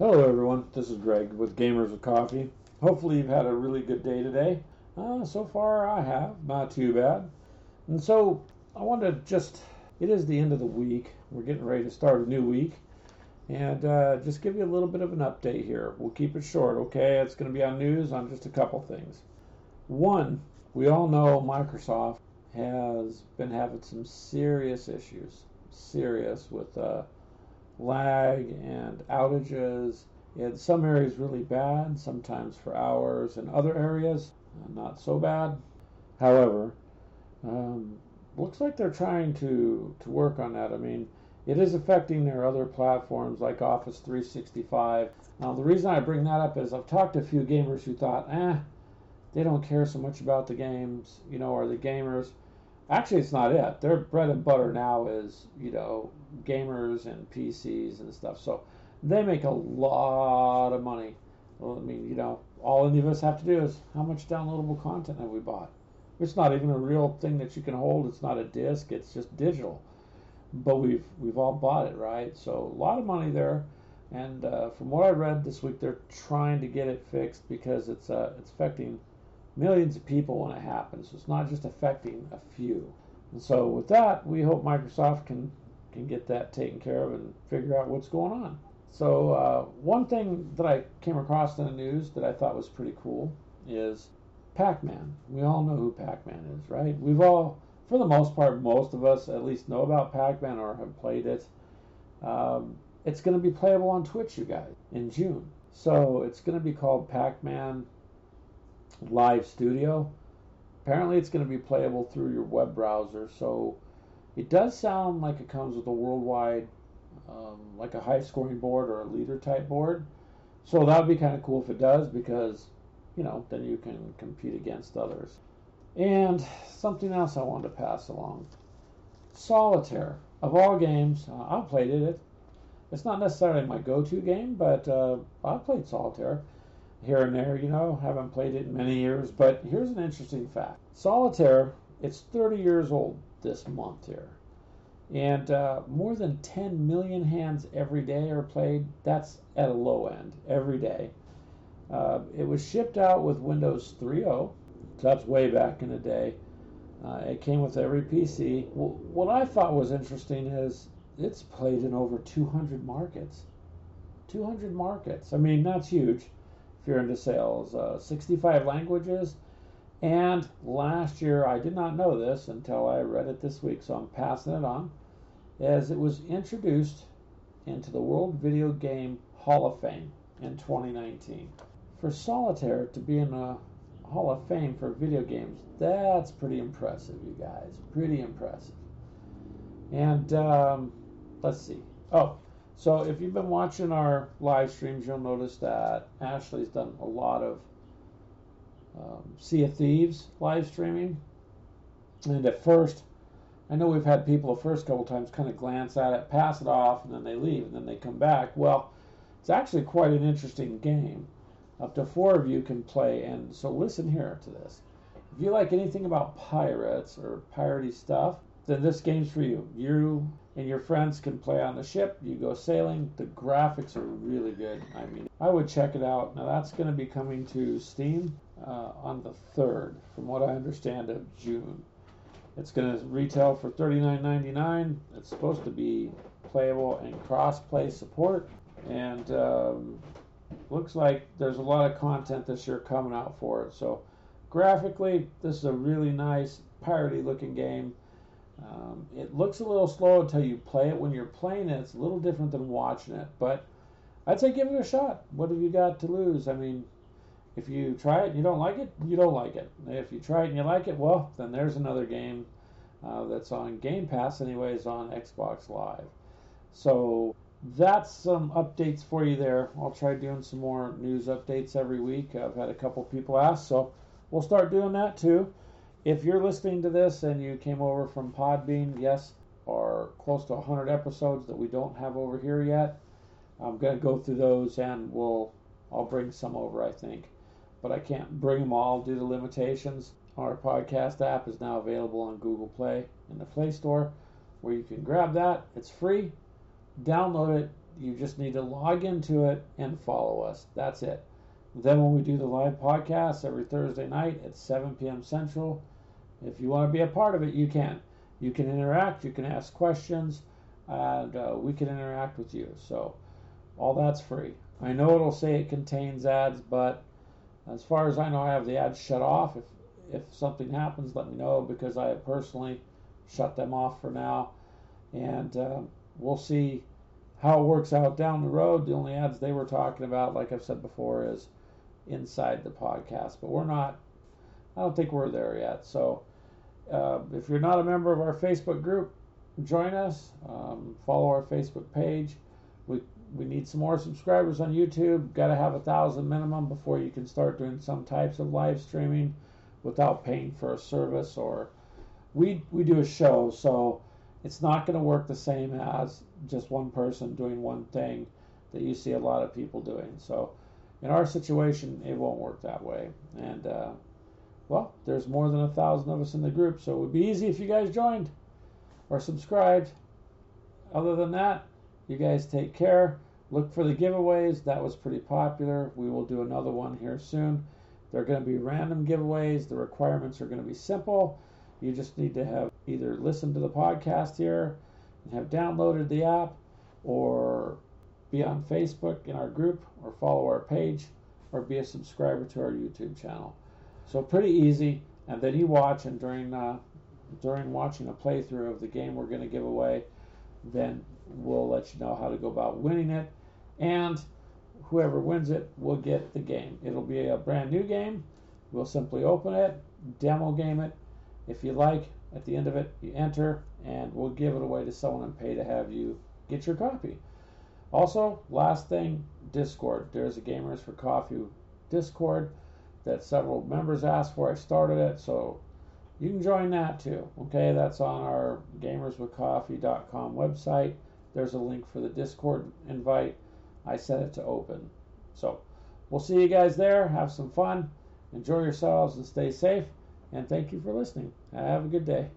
Hello, everyone. This is Greg with Gamers with Coffee. Hopefully, you've had a really good day today. Uh, so far, I have. Not too bad. And so, I want to just, it is the end of the week. We're getting ready to start a new week. And uh, just give you a little bit of an update here. We'll keep it short, okay? It's going to be on news on just a couple things. One, we all know Microsoft has been having some serious issues, serious with uh, lag and outages. In some areas, really bad, sometimes for hours. In other areas, uh, not so bad. However, um, looks like they're trying to, to work on that. I mean, it is affecting their other platforms like Office 365. Now, the reason I bring that up is I've talked to a few gamers who thought, eh, they don't care so much about the games, you know, or the gamers. Actually, it's not it. Their bread and butter now is, you know, gamers and PCs and stuff. So they make a lot of money. Well, I mean, you know, all any of us have to do is how much downloadable content have we bought? It's not even a real thing that you can hold. It's not a disc. It's just digital. But we've we've all bought it, right? So a lot of money there. And uh, from what I read this week, they're trying to get it fixed because it's uh, it's affecting millions of people when it happens. So it's not just affecting a few. And so with that, we hope Microsoft can can get that taken care of and figure out what's going on. So uh, one thing that I came across in the news that I thought was pretty cool is Pac-Man. We all know who Pac-Man is, right? We've all, for the most part, most of us at least know about Pac-Man or have played it. Um, it's going to be playable on Twitch, you guys, in June. So it's going to be called Pac-Man Live Studio. Apparently, it's going to be playable through your web browser. So it does sound like it comes with a worldwide, um, like a high scoring board or a leader type board. So that would be kind of cool if it does because, you know, then you can compete against others. And something else I wanted to pass along Solitaire. Of all games, uh, I've played it. It's not necessarily my go to game, but uh, I've played Solitaire here and there, you know. Haven't played it in many years, but here's an interesting fact Solitaire, it's 30 years old this month here. And uh, more than 10 million hands every day are played. That's at a low end every day. Uh, it was shipped out with Windows 3.0. So that's way back in the day. Uh, it came with every PC. Well, what I thought was interesting is it's played in over 200 markets. 200 markets. I mean, that's huge if you're into sales. Uh, 65 languages. And last year, I did not know this until I read it this week, so I'm passing it on, as it was introduced into the World Video Game Hall of Fame in 2019. For Solitaire to be in a Hall of Fame for video games, that's pretty impressive, you guys. Pretty impressive. And um, let's see. Oh, so if you've been watching our live streams, you'll notice that Ashley's done a lot of um, Sea of Thieves live streaming. And at first, I know we've had people the first couple times kind of glance at it, pass it off, and then they leave, and then they come back. Well, it's actually quite an interesting game. Up to four of you can play, and so listen here to this. If you like anything about pirates or piratey stuff, then this game's for you. You and your friends can play on the ship. You go sailing. The graphics are really good. I mean, I would check it out. Now that's going to be coming to Steam uh, on the 3rd, from what I understand, of June. It's going to retail for $39.99. It's supposed to be playable and cross-play support, and um, looks like there's a lot of content this year coming out for it. So graphically, this is a really nice piratey-looking game. Um, it looks a little slow until you play it. When you're playing it, it's a little different than watching it, but I'd say give it a shot. What have you got to lose? I mean, if you try it and you don't like it, you don't like it. If you try it and you like it, well, then there's another game uh, that's on Game Pass, anyways, on Xbox Live. So that's some updates for you there. I'll try doing some more news updates every week. I've had a couple people ask, so we'll start doing that too. If you're listening to this and you came over from Podbean, yes, are close to 100 episodes that we don't have over here yet. I'm going to go through those and we'll I'll bring some over, I think but I can't bring them all due to limitations. Our podcast app is now available on Google Play in the Play Store, where you can grab that. It's free. Download it, you just need to log into it and follow us. That's it. Then when we do the live podcast every Thursday night at 7 p.m. Central, if you want to be a part of it, you can. You can interact, you can ask questions, and uh, we can interact with you. So all that's free. I know it'll say it contains ads, but as far as I know, I have the ads shut off. If if something happens, let me know because I personally shut them off for now, and uh, we'll see how it works out down the road. The only ads they were talking about, like I've said before, is inside the podcast, but we're not. I don't think we're there yet. So uh, if you're not a member of our Facebook group, join us. Um, follow our Facebook page. We we need some more subscribers on YouTube. Got to have a thousand minimum before you can start doing some types of live streaming without paying for a service. Or we we do a show, so it's not going to work the same as just one person doing one thing that you see a lot of people doing. So in our situation, it won't work that way. And uh, well, there's more than a thousand of us in the group, so it would be easy if you guys joined or subscribed. Other than that, you guys take care. Look for the giveaways. That was pretty popular. We will do another one here soon. They're going to be random giveaways. The requirements are going to be simple. You just need to have either listened to the podcast here and have downloaded the app or be on Facebook in our group or follow our page or be a subscriber to our YouTube channel. So pretty easy. And then you watch, and during uh, during watching a playthrough of the game we're going to give away, then we'll let you know how to go about winning it. And whoever wins it will get the game. It'll be a brand new game. We'll simply open it, demo game it. If you like, at the end of it, you enter, and we'll give it away to someone and pay to have you get your copy. Also, last thing, Discord. There's a Gamers for Coffee Discord that several members asked for. I started it, so you can join that too. Okay, that's on our gamerswithcoffee.com website. There's a link for the Discord invite. I set it to open. So we'll see you guys there. Have some fun. Enjoy yourselves and stay safe. And thank you for listening. Have a good day.